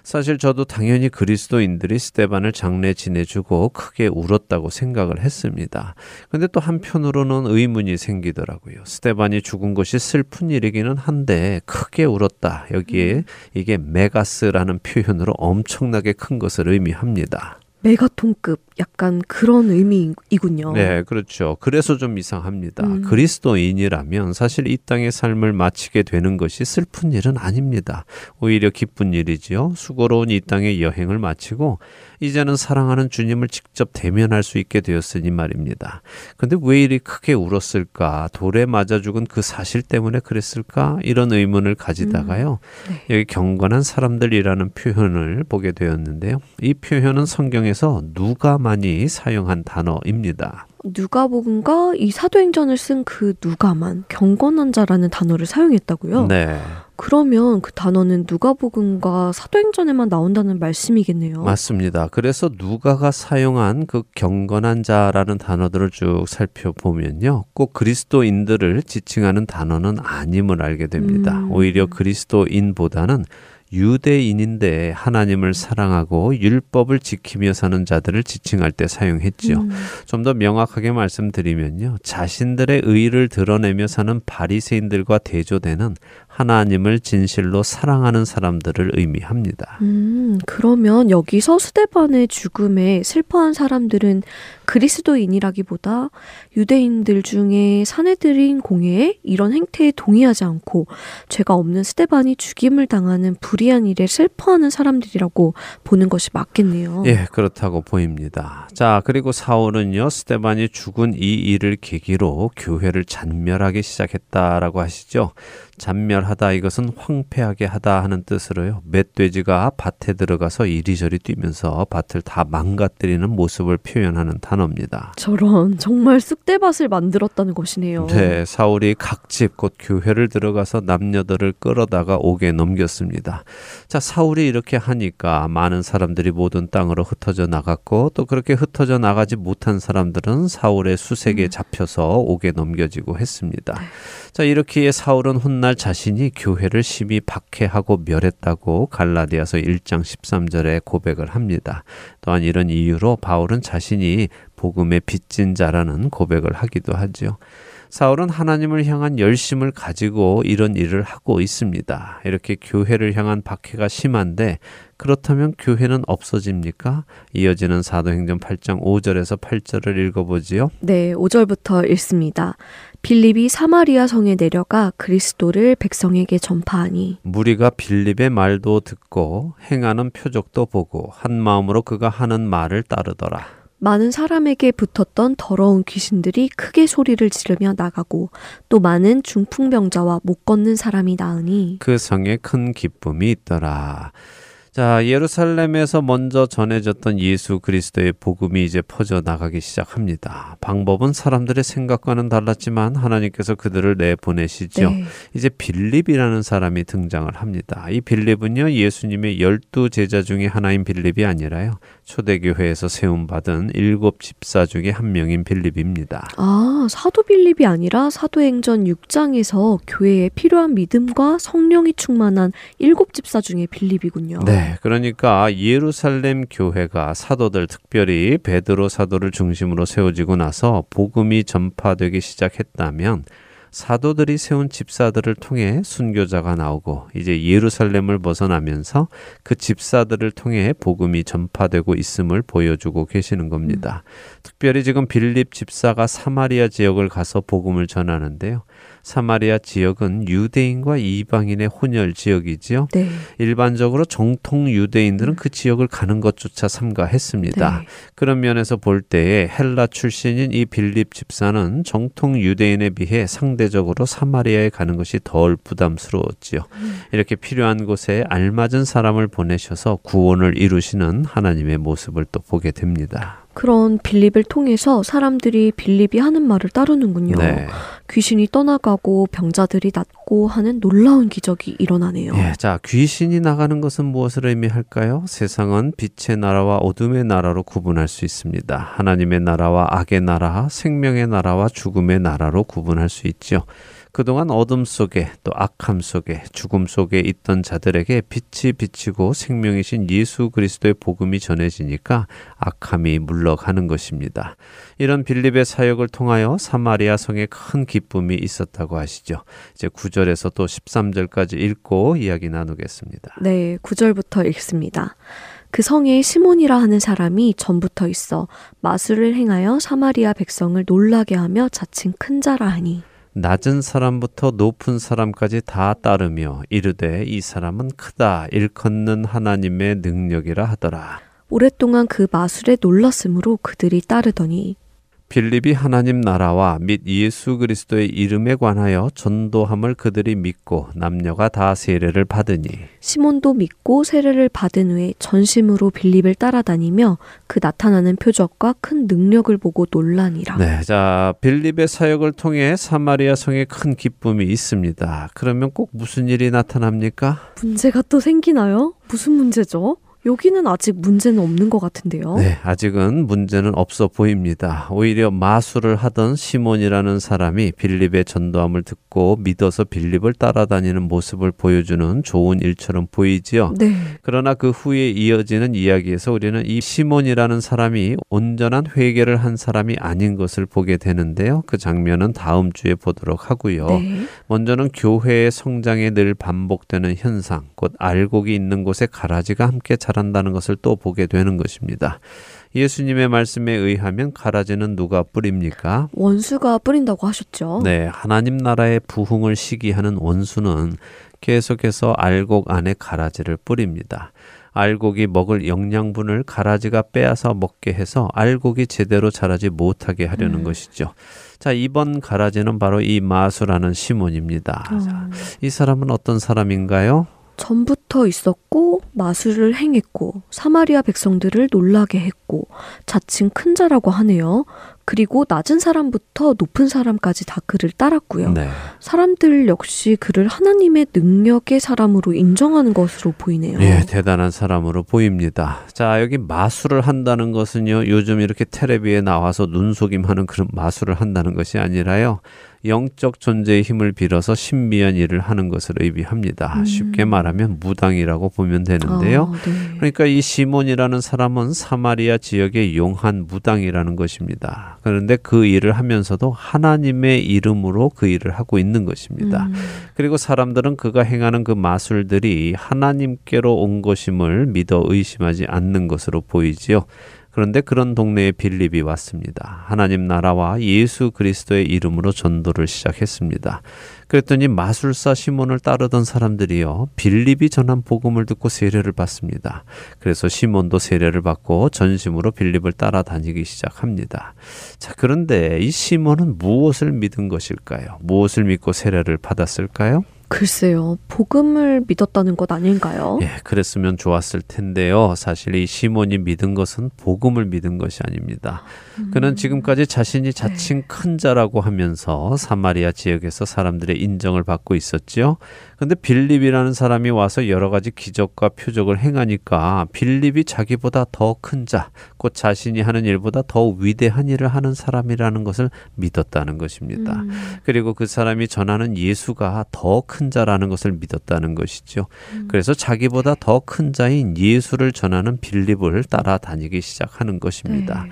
사실 저도 당연히 그리스도인들이 스테반을 장례 지내주고 크게 울었다고 생각을 했습니다. 근데 또 한편으로는 의문이 생기더라고요. 스테반이 죽은 것이 슬픈 일이기는 한데 크게 울었다. 여기에 이게 메가스라는 표현으로 엄청나게 큰 것을 의미합니다. 메가톤급 약간 그런 의미이군요. 네, 그렇죠. 그래서 좀 이상합니다. 음. 그리스도인이라면 사실 이 땅의 삶을 마치게 되는 것이 슬픈 일은 아닙니다. 오히려 기쁜 일이지요. 수고로운 이 땅의 여행을 마치고 이제는 사랑하는 주님을 직접 대면할 수 있게 되었으니 말입니다. 근데 왜 이리 크게 울었을까? 돌에 맞아 죽은 그 사실 때문에 그랬을까? 이런 의문을 가지다가요. 네. 여기 경건한 사람들이라는 표현을 보게 되었는데요. 이 표현은 성경에 서 누가만이 사용한 단어입니다. 누가복음과 이 사도행전을 쓴 그 누가만 경건한 자라는 단어를 사용했다고요? 네. 그러면 그 단어는 누가복음과 사도행전에만 나온다는 말씀이겠네요. 맞습니다. 그래서 누가가 사용한 그 경건한 자라는 단어들을 쭉 살펴보면요. 꼭 그리스도인들을 지칭하는 단어는 아님을 알게 됩니다. 음. 오히려 그리스도인보다는 유대인인데 하나님을 사랑하고 율법을 지키며 사는 자들을 지칭할 때 사용했지요. 음. 좀더 명확하게 말씀드리면요. 자신들의 의를 드러내며 사는 바리새인들과 대조되는 하나님을 진실로 사랑하는 사람들을 의미합니다. 음, 그러면 여기서 스테반의 죽음에 슬퍼한 사람들은 그리스도인이라기보다 유대인들 중에 사내들인 공예에 이런 행태에 동의하지 않고 죄가 없는 스테반이 죽임을 당하는 불의한 일에 슬퍼하는 사람들이라고 보는 것이 맞겠네요. 예, 그렇다고 보입니다. 자, 그리고 사울은요, 스테반이 죽은 이 일을 계기로 교회를 잔멸하기 시작했다라고 하시죠. 잔멸하다 이것은 황폐하게 하다 하는 뜻으로요. 멧돼지가 밭에 들어가서 이리저리 뛰면서 밭을 다 망가뜨리는 모습을 표현하는 단어입니다. 저런 정말 쑥대밭을 만들었다는 것이네요. 네, 사울이 각집 곧 교회를 들어가서 남녀들을 끌어다가 옥에 넘겼습니다. 자, 사울이 이렇게 하니까 많은 사람들이 모든 땅으로 흩어져 나갔고 또 그렇게 흩어져 나가지 못한 사람들은 사울의 수색에 잡혀서 옥에 넘겨지고 했습니다. 자, 이렇게 사울은 훗날 자신이 교회를 심히 박해하고 멸했다고 갈라디아서 1장 13절에 고백을 합니다. 또한 이런 이유로 바울은 자신이 복음의 빚진 자라는 고백을 하기도 하죠. 사울은 하나님을 향한 열심을 가지고 이런 일을 하고 있습니다. 이렇게 교회를 향한 박해가 심한데 그렇다면 교회는 없어집니까? 이어지는 사도행전 8장 5절에서 8절을 읽어보지요. 네, 5절부터 읽습니다. 빌립이 사마리아 성에 내려가 그리스도를 백성에게 전파하니 무리가 빌립의 말도 듣고 행하는 표적도 보고 한 마음으로 그가 하는 말을 따르더라. 많은 사람에게 붙었던 더러운 귀신들이 크게 소리를 지르며 나가고 또 많은 중풍병자와 못 걷는 사람이 나으니 그 성에 큰 기쁨이 있더라. 자, 예루살렘에서 먼저 전해졌던 예수 그리스도의 복음이 이제 퍼져 나가기 시작합니다. 방법은 사람들의 생각과는 달랐지만 하나님께서 그들을 내보내시죠. 네. 이제 빌립이라는 사람이 등장을 합니다. 이 빌립은요, 예수님의 열두 제자 중에 하나인 빌립이 아니라요, 초대교회에서 세움받은 일곱 집사 중에 한 명인 빌립입니다. 아, 사도 빌립이 아니라 사도행전 6장에서 교회에 필요한 믿음과 성령이 충만한 일곱 집사 중에 빌립이군요. 네, 그러니까 예루살렘 교회가 사도들 특별히 베드로 사도를 중심으로 세워지고 나서 복음이 전파되기 시작했다면 사도들이 세운 집사들을 통해 순교자가 나오고 이제 예루살렘을 벗어나면서 그 집사들을 통해 복음이 전파되고 있음을 보여주고 계시는 겁니다. 특별히 지금 빌립 집사가 사마리아 지역을 가서 복음을 전하는데요. 사마리아 지역은 유대인과 이방인의 혼혈 지역이지요. 네. 일반적으로 정통 유대인들은 그 지역을 가는 것조차 삼가했습니다. 네. 그런 면에서 볼 때에 헬라 출신인 이 빌립 집사는 정통 유대인에 비해 상대적으로 사마리아에 가는 것이 덜 부담스러웠지요. 이렇게 필요한 곳에 알맞은 사람을 보내셔서 구원을 이루시는 하나님의 모습을 또 보게 됩니다. 그런 빌립을 통해서 사람들이 빌립이 하는 말을 따르는군요. 네. 귀신이 떠나가고 병자들이 낫고 하는 놀라운 기적이 일어나네요. 예, 자, 귀신이 나가는 것은 무엇을 의미할까요? 세상은 빛의 나라와 어둠의 나라로 구분할 수 있습니다. 하나님의 나라와 악의 나라, 생명의 나라와 죽음의 나라로 구분할 수 있죠. 그동안 어둠 속에 또 악함 속에 죽음 속에 있던 자들에게 빛이 비치고 생명이신 예수 그리스도의 복음이 전해지니까 악함이 물러가는 것입니다. 이런 빌립의 사역을 통하여 사마리아 성에 큰 기쁨이 있었다고 하시죠. 이제 9절에서 또 13절까지 읽고 이야기 나누겠습니다. 네, 9절부터 읽습니다. 그 성에 시몬이라 하는 사람이 전부터 있어 마술을 행하여 사마리아 백성을 놀라게 하며 자칭 큰 자라 하니 낮은 사람부터 높은 사람까지 다 따르며 이르되 이 사람은 크다 일컫는 하나님의 능력이라 하더라. 오랫동안 그 마술에 놀랐으므로 그들이 따르더니 빌립이 하나님 나라와 및 예수 그리스도의 이름에 관하여 전도함을 그들이 믿고 남녀가 다 세례를 받으니 시몬도 믿고 세례를 받은 후에 전심으로 빌립을 따라다니며 그 나타나는 표적과 큰 능력을 보고 놀라니라. 네, 자 빌립의 사역을 통해 사마리아 성에 큰 기쁨이 있습니다. 그러면 꼭 무슨 일이 나타납니까? 문제가 또 생기나요? 무슨 문제죠? 여기는 아직 문제는 없는 것 같은데요. 네, 아직은 문제는 없어 보입니다. 오히려 마술을 하던 시몬이라는 사람이 빌립의 전도함을 듣고 믿어서 빌립을 따라다니는 모습을 보여주는 좋은 일처럼 보이지요. 네. 그러나 그 후에 이어지는 이야기에서 우리는 이 시몬이라는 사람이 온전한 회개를 한 사람이 아닌 것을 보게 되는데요. 그 장면은 다음 주에 보도록 하고요. 네. 먼저는 교회의 성장에 늘 반복되는 현상, 곧 알곡이 있는 곳에 가라지가 함께 자 란다는 것을 또 보게 되는 것입니다. 예수님의 말씀에 의하면 가라지는 누가 뿌립니까? 원수가 뿌린다고 하셨죠. 네, 하나님 나라의 부흥을 시기하는 원수는 계속해서 알곡 안에 가라지를 뿌립니다. 알곡이 먹을 영양분을 가라지가 빼앗아 먹게 해서 알곡이 제대로 자라지 못하게 하려는 음. 것이죠. 자, 이번 가라지는 바로 이 마수라는 시몬입니다. 자, 이 사람은 어떤 사람인가요? 전부터 있었고 마술을 행했고 사마리아 백성들을 놀라게 했고 자칭 큰 자라고 하네요. 그리고 낮은 사람부터 높은 사람까지 다 그를 따랐고요. 네. 사람들 역시 그를 하나님의 능력의 사람으로 인정하는 것으로 보이네요. 예, 대단한 사람으로 보입니다. 자, 여기 마술을 한다는 것은요, 요즘 이렇게 텔레비에 나와서 눈속임하는 그런 마술을 한다는 것이 아니라요, 영적 존재의 힘을 빌어서 신비한 일을 하는 것을 의미합니다. 음. 쉽게 말하면 무당이라고 보면 되는데요. 아, 네. 그러니까 이 시몬이라는 사람은 사마리아 지역의 용한 무당이라는 것입니다. 그런데 그 일을 하면서도 하나님의 이름으로 그 일을 하고 있는 것입니다. 음, 그리고 사람들은 그가 행하는 그 마술들이 하나님께로 온 것임을 믿어 의심하지 않는 것으로 보이지요. 그런데 그런 동네에 빌립이 왔습니다. 하나님 나라와 예수 그리스도의 이름으로 전도를 시작했습니다. 그랬더니 마술사 시몬을 따르던 사람들이요. 빌립이 전한 복음을 듣고 세례를 받습니다. 그래서 시몬도 세례를 받고 전심으로 빌립을 따라다니기 시작합니다. 자, 그런데 이 시몬은 무엇을 믿은 것일까요? 무엇을 믿고 세례를 받았을까요? 글쎄요. 복음을 믿었다는 것 아닌가요? 예, 그랬으면 좋았을 텐데요. 사실 이 시몬이 믿은 것은 복음을 믿은 것이 아닙니다. 그는 지금까지 자신이 자칭 큰 자라고 하면서 사마리아 지역에서 사람들의 인정을 받고 있었지요. 근데 빌립이라는 사람이 와서 여러 가지 기적과 표적을 행하니까 빌립이 자기보다 더 큰 자, 곧 자신이 하는 일보다 더 위대한 일을 하는 사람이라는 것을 믿었다는 것입니다. 음, 그리고 그 사람이 전하는 예수가 더큰 자라는 것을 믿었다는 것이죠. 그래서 자기보다 더 큰 자인 예수를 전하는 빌립을 따라다니기 시작하는 것입니다. 네.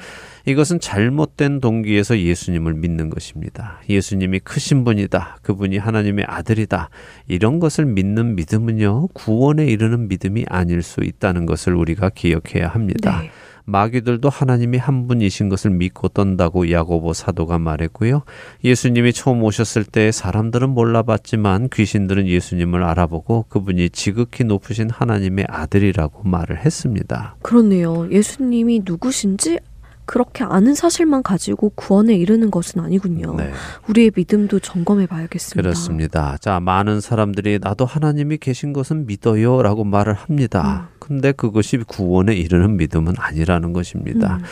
이것은 잘못된 동기에서 예수님을 믿는 것입니다. 예수님이 크신 분이다. 그분이 하나님의 아들이다. 이런 것을 믿는 믿음은요, 구원에 이르는 믿음이 아닐 수 있다는 것을 우리가 기억해야 합니다. 네. 마귀들도 하나님이 한 분이신 것을 믿고 떤다고 야고보 사도가 말했고요. 예수님이 처음 오셨을 때 사람들은 몰라봤지만 귀신들은 예수님을 알아보고 그분이 지극히 높으신 하나님의 아들이라고 말을 했습니다. 그렇네요. 예수님이 누구신지 그렇게 아는 사실만 가지고 구원에 이르는 것은 아니군요. 네. 우리의 믿음도 점검해 봐야겠습니다. 그렇습니다. 자, 많은 사람들이 나도 하나님이 계신 것은 믿어요 라고 말을 합니다. 음. 근데 그것이 구원에 이르는 믿음은 아니라는 것입니다. 음.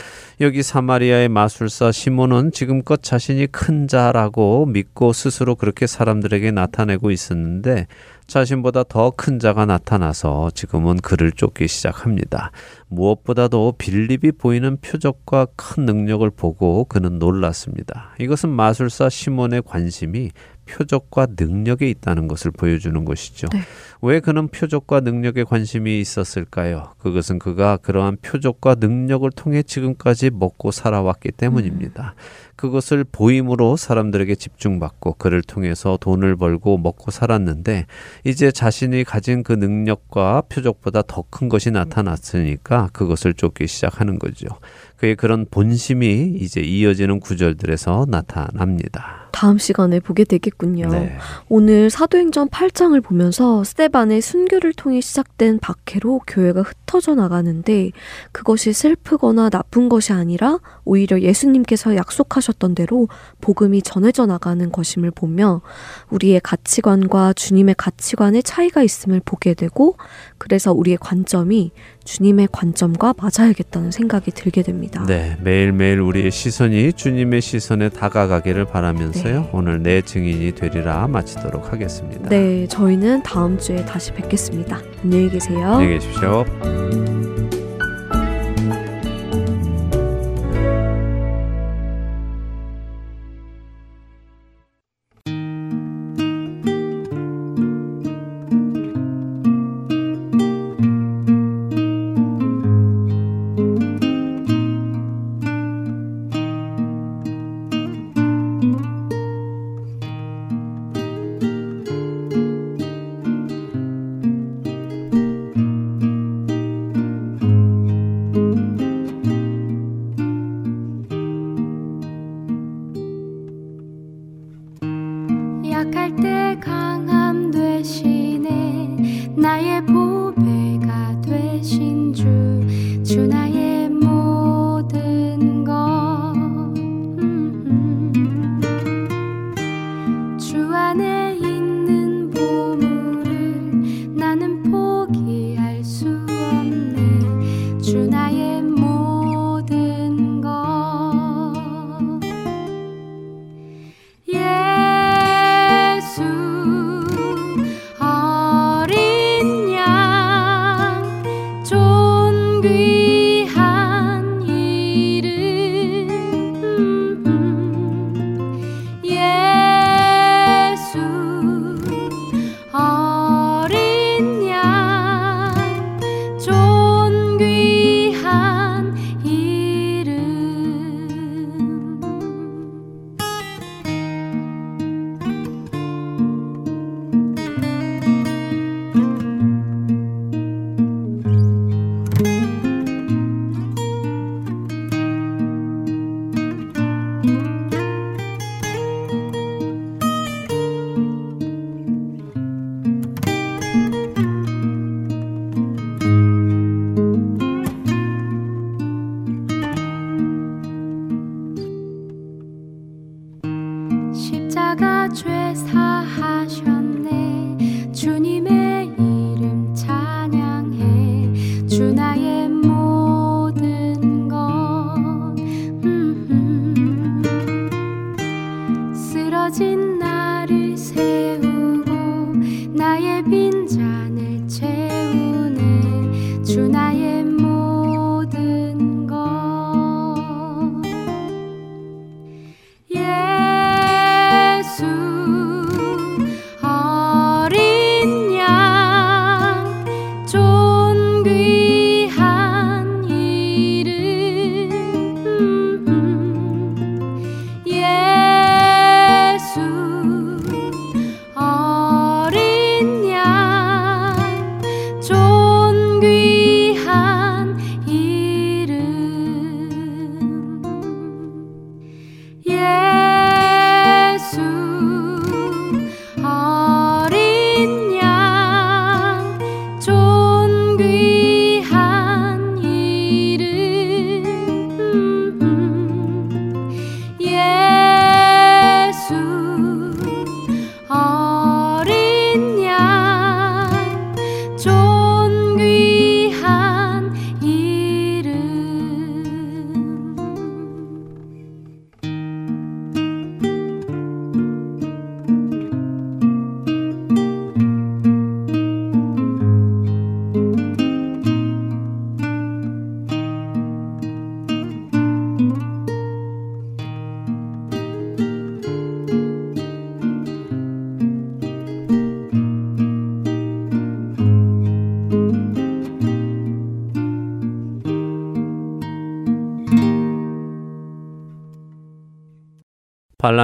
여기 사마리아의 마술사 시몬은 지금껏 자신이 큰 자라고 믿고 스스로 그렇게 사람들에게 나타내고 있었는데 자신보다 더 큰 자가 나타나서 지금은 그를 쫓기 시작합니다. 무엇보다도 빌립이 보이는 표적과 큰 능력을 보고 그는 놀랐습니다. 이것은 마술사 시몬의 관심이 표적과 능력에 있다는 것을 보여주는 것이죠. 네. 왜 그는 표적과 능력에 관심이 있었을까요? 그것은 그가 그러한 표적과 능력을 통해 지금까지 먹고 살아왔기 때문입니다. 그것을 보임으로 사람들에게 집중받고 그를 통해서 돈을 벌고 먹고 살았는데 이제 자신이 가진 그 능력과 표적보다 더 큰 것이 나타났으니까 그것을 쫓기 시작하는 거죠. 그의 그런 본심이 이제 이어지는 구절들에서 나타납니다. 다음 시간에 보게 되겠군요. 네. 오늘 사도행전 8장을 보면서 스테반의 순교를 통해 시작된 박해로 교회가 흩어져 나가는데 그것이 슬프거나 나쁜 것이 아니라 오히려 예수님께서 약속하셨던 대로 복음이 전해져 나가는 것임을 보며 우리의 가치관과 주님의 가치관의 차이가 있음을 보게 되고 그래서 우리의 관점이 주님의 관점과 맞아야겠다는 생각이 들게 됩니다. 네, 매일매일 우리의 시선이 주님의 시선에 다가가기를 바라면서요. 오늘 내 증인이 되리라 마치도록 하겠습니다. 네, 저희는 다음 주에 다시 뵙겠습니다. 안녕히 계세요. 안녕히 계십시오.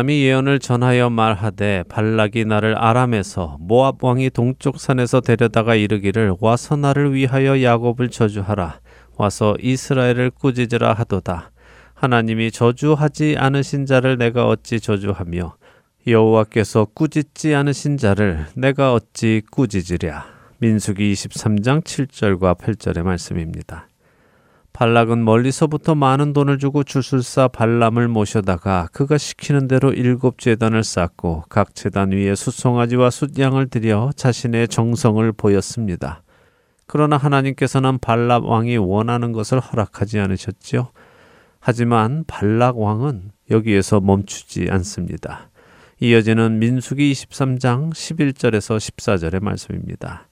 발람이 예언을 전하여 말하되 발락이 나를 아람에서 모압 왕이 동쪽 산에서 데려다가 이르기를 와서 나를 위하여 야곱을 저주하라. 와서 이스라엘을 꾸짖으라 하도다. 하나님이 저주하지 않으신 자를 내가 어찌 저주하며 여호와께서 꾸짖지 않으신 자를 내가 어찌 꾸짖으랴. 민수기 23장 7절과 8절의 말씀입니다. 발락은 멀리서부터 많은 돈을 주고 주술사 발람을 모셔다가 그가 시키는 대로 일곱 재단을 쌓고 각 재단 위에 숫송아지와 숫양을 들여 자신의 정성을 보였습니다. 그러나 하나님께서는 발람 왕이 원하는 것을 허락하지 않으셨지요. 하지만 발락 왕은 여기에서 멈추지 않습니다. 이어지는 민수기 23장 11절에서 14절의 말씀입니다.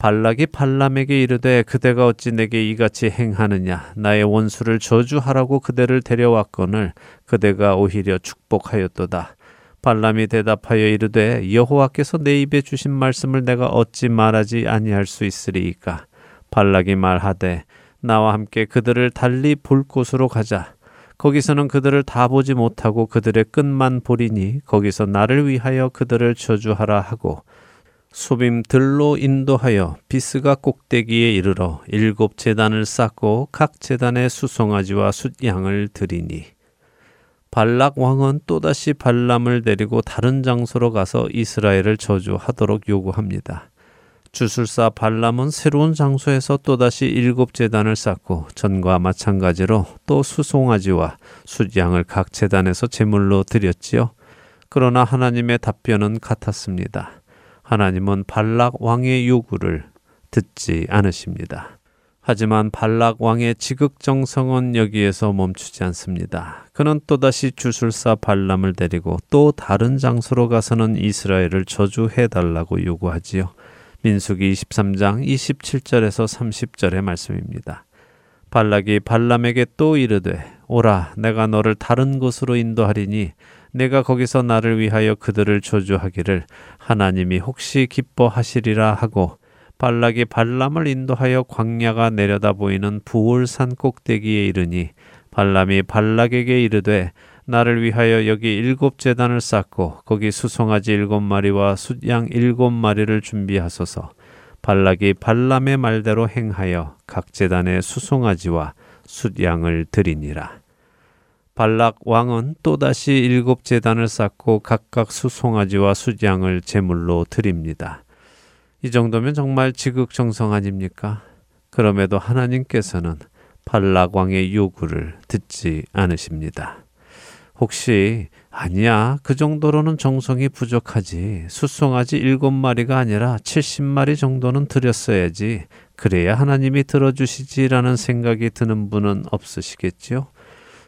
발락이 발람에게 이르되 그대가 어찌 내게 이같이 행하느냐? 나의 원수를 저주하라고 그대를 데려왔거늘 그대가 오히려 축복하였도다. 발람이 대답하여 이르되 여호와께서 내 입에 주신 말씀을 내가 어찌 말하지 아니할 수 있으리이까? 발락이 말하되 나와 함께 그들을 달리 볼 곳으로 가자. 거기서는 그들을 다 보지 못하고 그들의 끝만 보리니 거기서 나를 위하여 그들을 저주하라 하고 소빔들로 인도하여 비스가 꼭대기에 이르러 일곱 재단을 쌓고 각 재단에 수송아지와 숫양을 드리니 발락 왕은 또다시 발람을 데리고 다른 장소로 가서 이스라엘을 저주하도록 요구합니다. 주술사 발람은 새로운 장소에서 또다시 일곱 재단을 쌓고 전과 마찬가지로 또 수송아지와 숫양을 각 재단에서 제물로 드렸지요. 그러나 하나님의 답변은 같았습니다. 하나님은 발락 왕의 요구를 듣지 않으십니다. 하지만 발락 왕의 지극정성은 여기에서 멈추지 않습니다. 그는 또다시 주술사 발람을 데리고 또 다른 장소로 가서는 이스라엘을 저주해 달라고 요구하지요. 민수기 23장 27절에서 30절의 말씀입니다. 발락이 발람에게 또 이르되 오라 내가 너를 다른 곳으로 인도하리니 내가 거기서 나를 위하여 그들을 저주하기를 하나님이 혹시 기뻐하시리라 하고 발락이 발람을 인도하여 광야가 내려다 보이는 부올산 꼭대기에 이르니 발람이 발락에게 이르되 나를 위하여 여기 일곱 재단을 쌓고 거기 수송아지 일곱 마리와 숫양 일곱 마리를 준비하소서. 발락이 발람의 말대로 행하여 각 재단에 수송아지와 숫양을 드리니라 발락 왕은 또다시 일곱 재단을 쌓고 각각 수송아지와 수장을 제물로 드립니다. 이 정도면 정말 지극정성 아닙니까? 그럼에도 하나님께서는 발락 왕의 요구를 듣지 않으십니다. 혹시 아니야 그 정도로는 정성이 부족하지 수송아지 일곱 마리가 아니라 칠십 마리 정도는 드렸어야지 그래야 하나님이 들어주시지라는 생각이 드는 분은 없으시겠지요?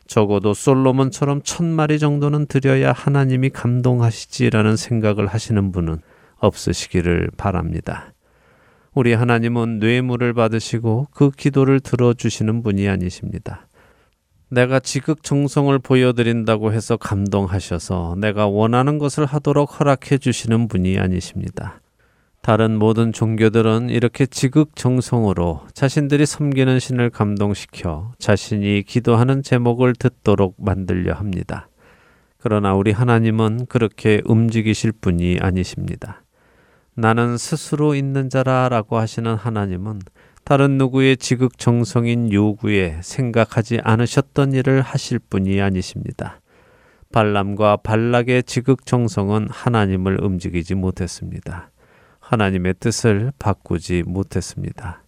적어도 솔로몬처럼 천 마리 정도는 드려야 하나님이 감동하시지라는 생각을 하시는 분은 없으시기를 바랍니다. 우리 하나님은 뇌물을 받으시고 그 기도를 들어주시는 분이 아니십니다. 내가 지극정성을 보여드린다고 해서 감동하셔서 내가 원하는 것을 하도록 허락해 주시는 분이 아니십니다. 다른 모든 종교들은 이렇게 지극정성으로 자신들이 섬기는 신을 감동시켜 자신이 기도하는 제목을 듣도록 만들려 합니다. 그러나 우리 하나님은 그렇게 움직이실 분이 아니십니다. 나는 스스로 있는 자라 라고 하시는 하나님은 다른 누구의 지극정성인 요구에 생각하지 않으셨던 일을 하실 분이 아니십니다. 발람과 발락의 지극정성은 하나님을 움직이지 못했습니다. 하나님의 뜻을 바꾸지 못했습니다.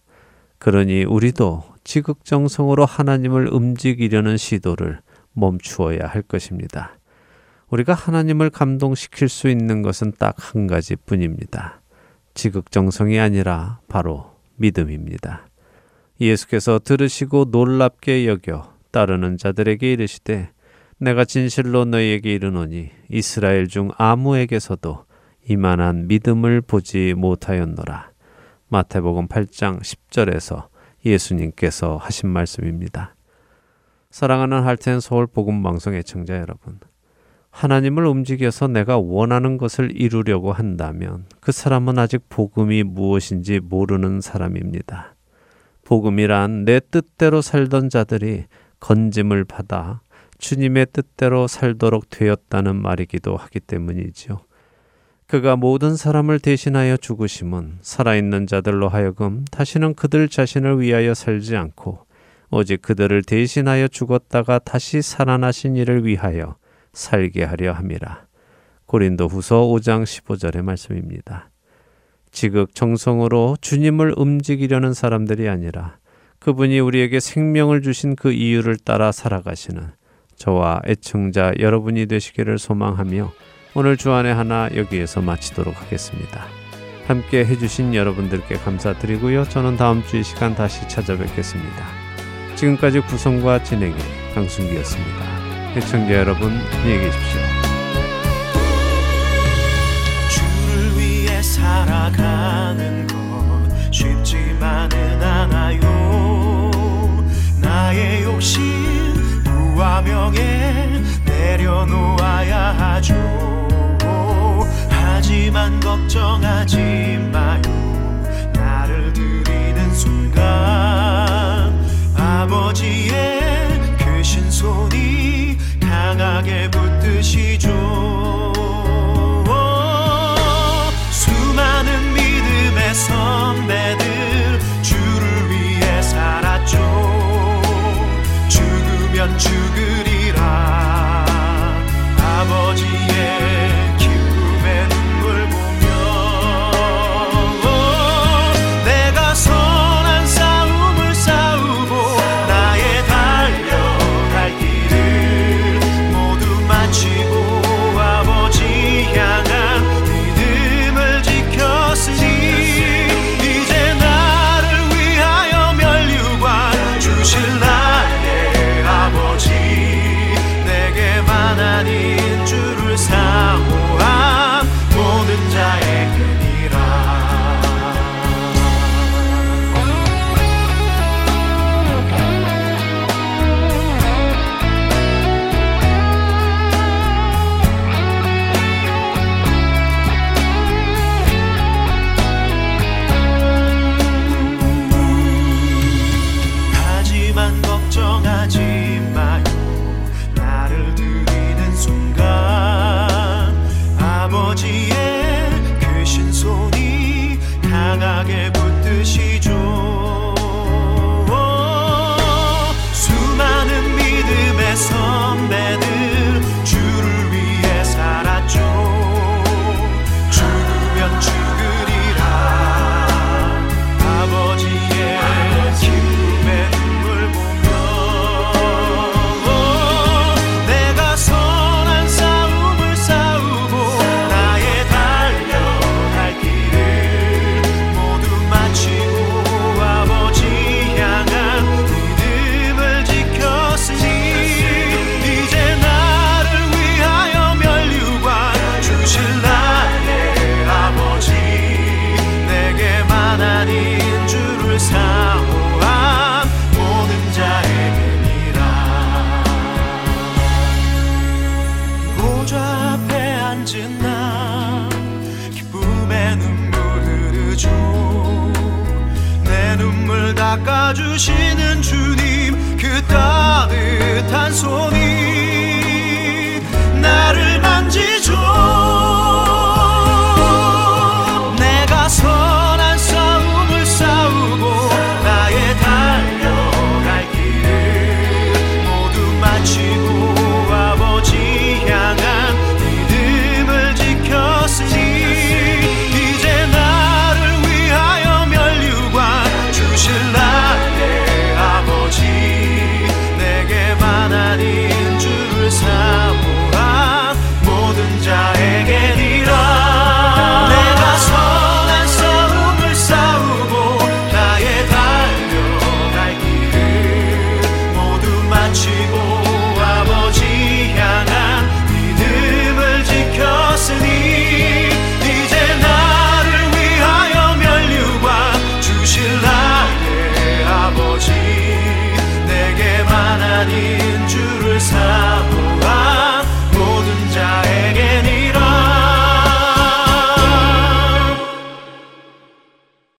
그러니 우리도 지극정성으로 하나님을 움직이려는 시도를 멈추어야 할 것입니다. 우리가 하나님을 감동시킬 수 있는 것은 딱 한 가지 뿐입니다. 지극정성이 아니라 바로 믿음입니다. 예수께서 들으시고 놀랍게 여겨 따르는 자들에게 이르시되 내가 진실로 너희에게 이르노니 이스라엘 중 아무에게서도 이만한 믿음을 보지 못하였노라. 마태복음 8장 10절에서 예수님께서 하신 말씀입니다. 사랑하는 할텐 서울 복음 방송 애청자 여러분. 하나님을 움직여서 내가 원하는 것을 이루려고 한다면 그 사람은 아직 복음이 무엇인지 모르는 사람입니다. 복음이란 내 뜻대로 살던 자들이 건짐을 받아 주님의 뜻대로 살도록 되었다는 말이기도 하기 때문이지요. 그가 모든 사람을 대신하여 죽으심은 살아있는 자들로 하여금 다시는 그들 자신을 위하여 살지 않고 오직 그들을 대신하여 죽었다가 다시 살아나신 이를 위하여 살게 하려 함이라. 고린도 후서 5장 15절의 말씀입니다. 지극 정성으로 주님을 움직이려는 사람들이 아니라 그분이 우리에게 생명을 주신 그 이유를 따라 살아가시는 저와 애청자 여러분이 되시기를 소망하며 오늘 주안의 하나 여기에서 마치도록 하겠습니다. 함께 해주신 여러분들께 감사드리고요. 저는 다음 주 이 시간 다시 찾아뵙겠습니다. 지금까지 구성과 진행의 강순기였습니다. 애청자 여러분 안녕히 계십시오. 주를 위해 살아가는 것 쉽지만은 않아요 나의 욕심 부와 명예 내려놓아야 하죠 하지만 걱정하지 마요. 나를 드리는 순간 아버지의 크신 손이 강하게 붙드시죠. 수많은 믿음의 선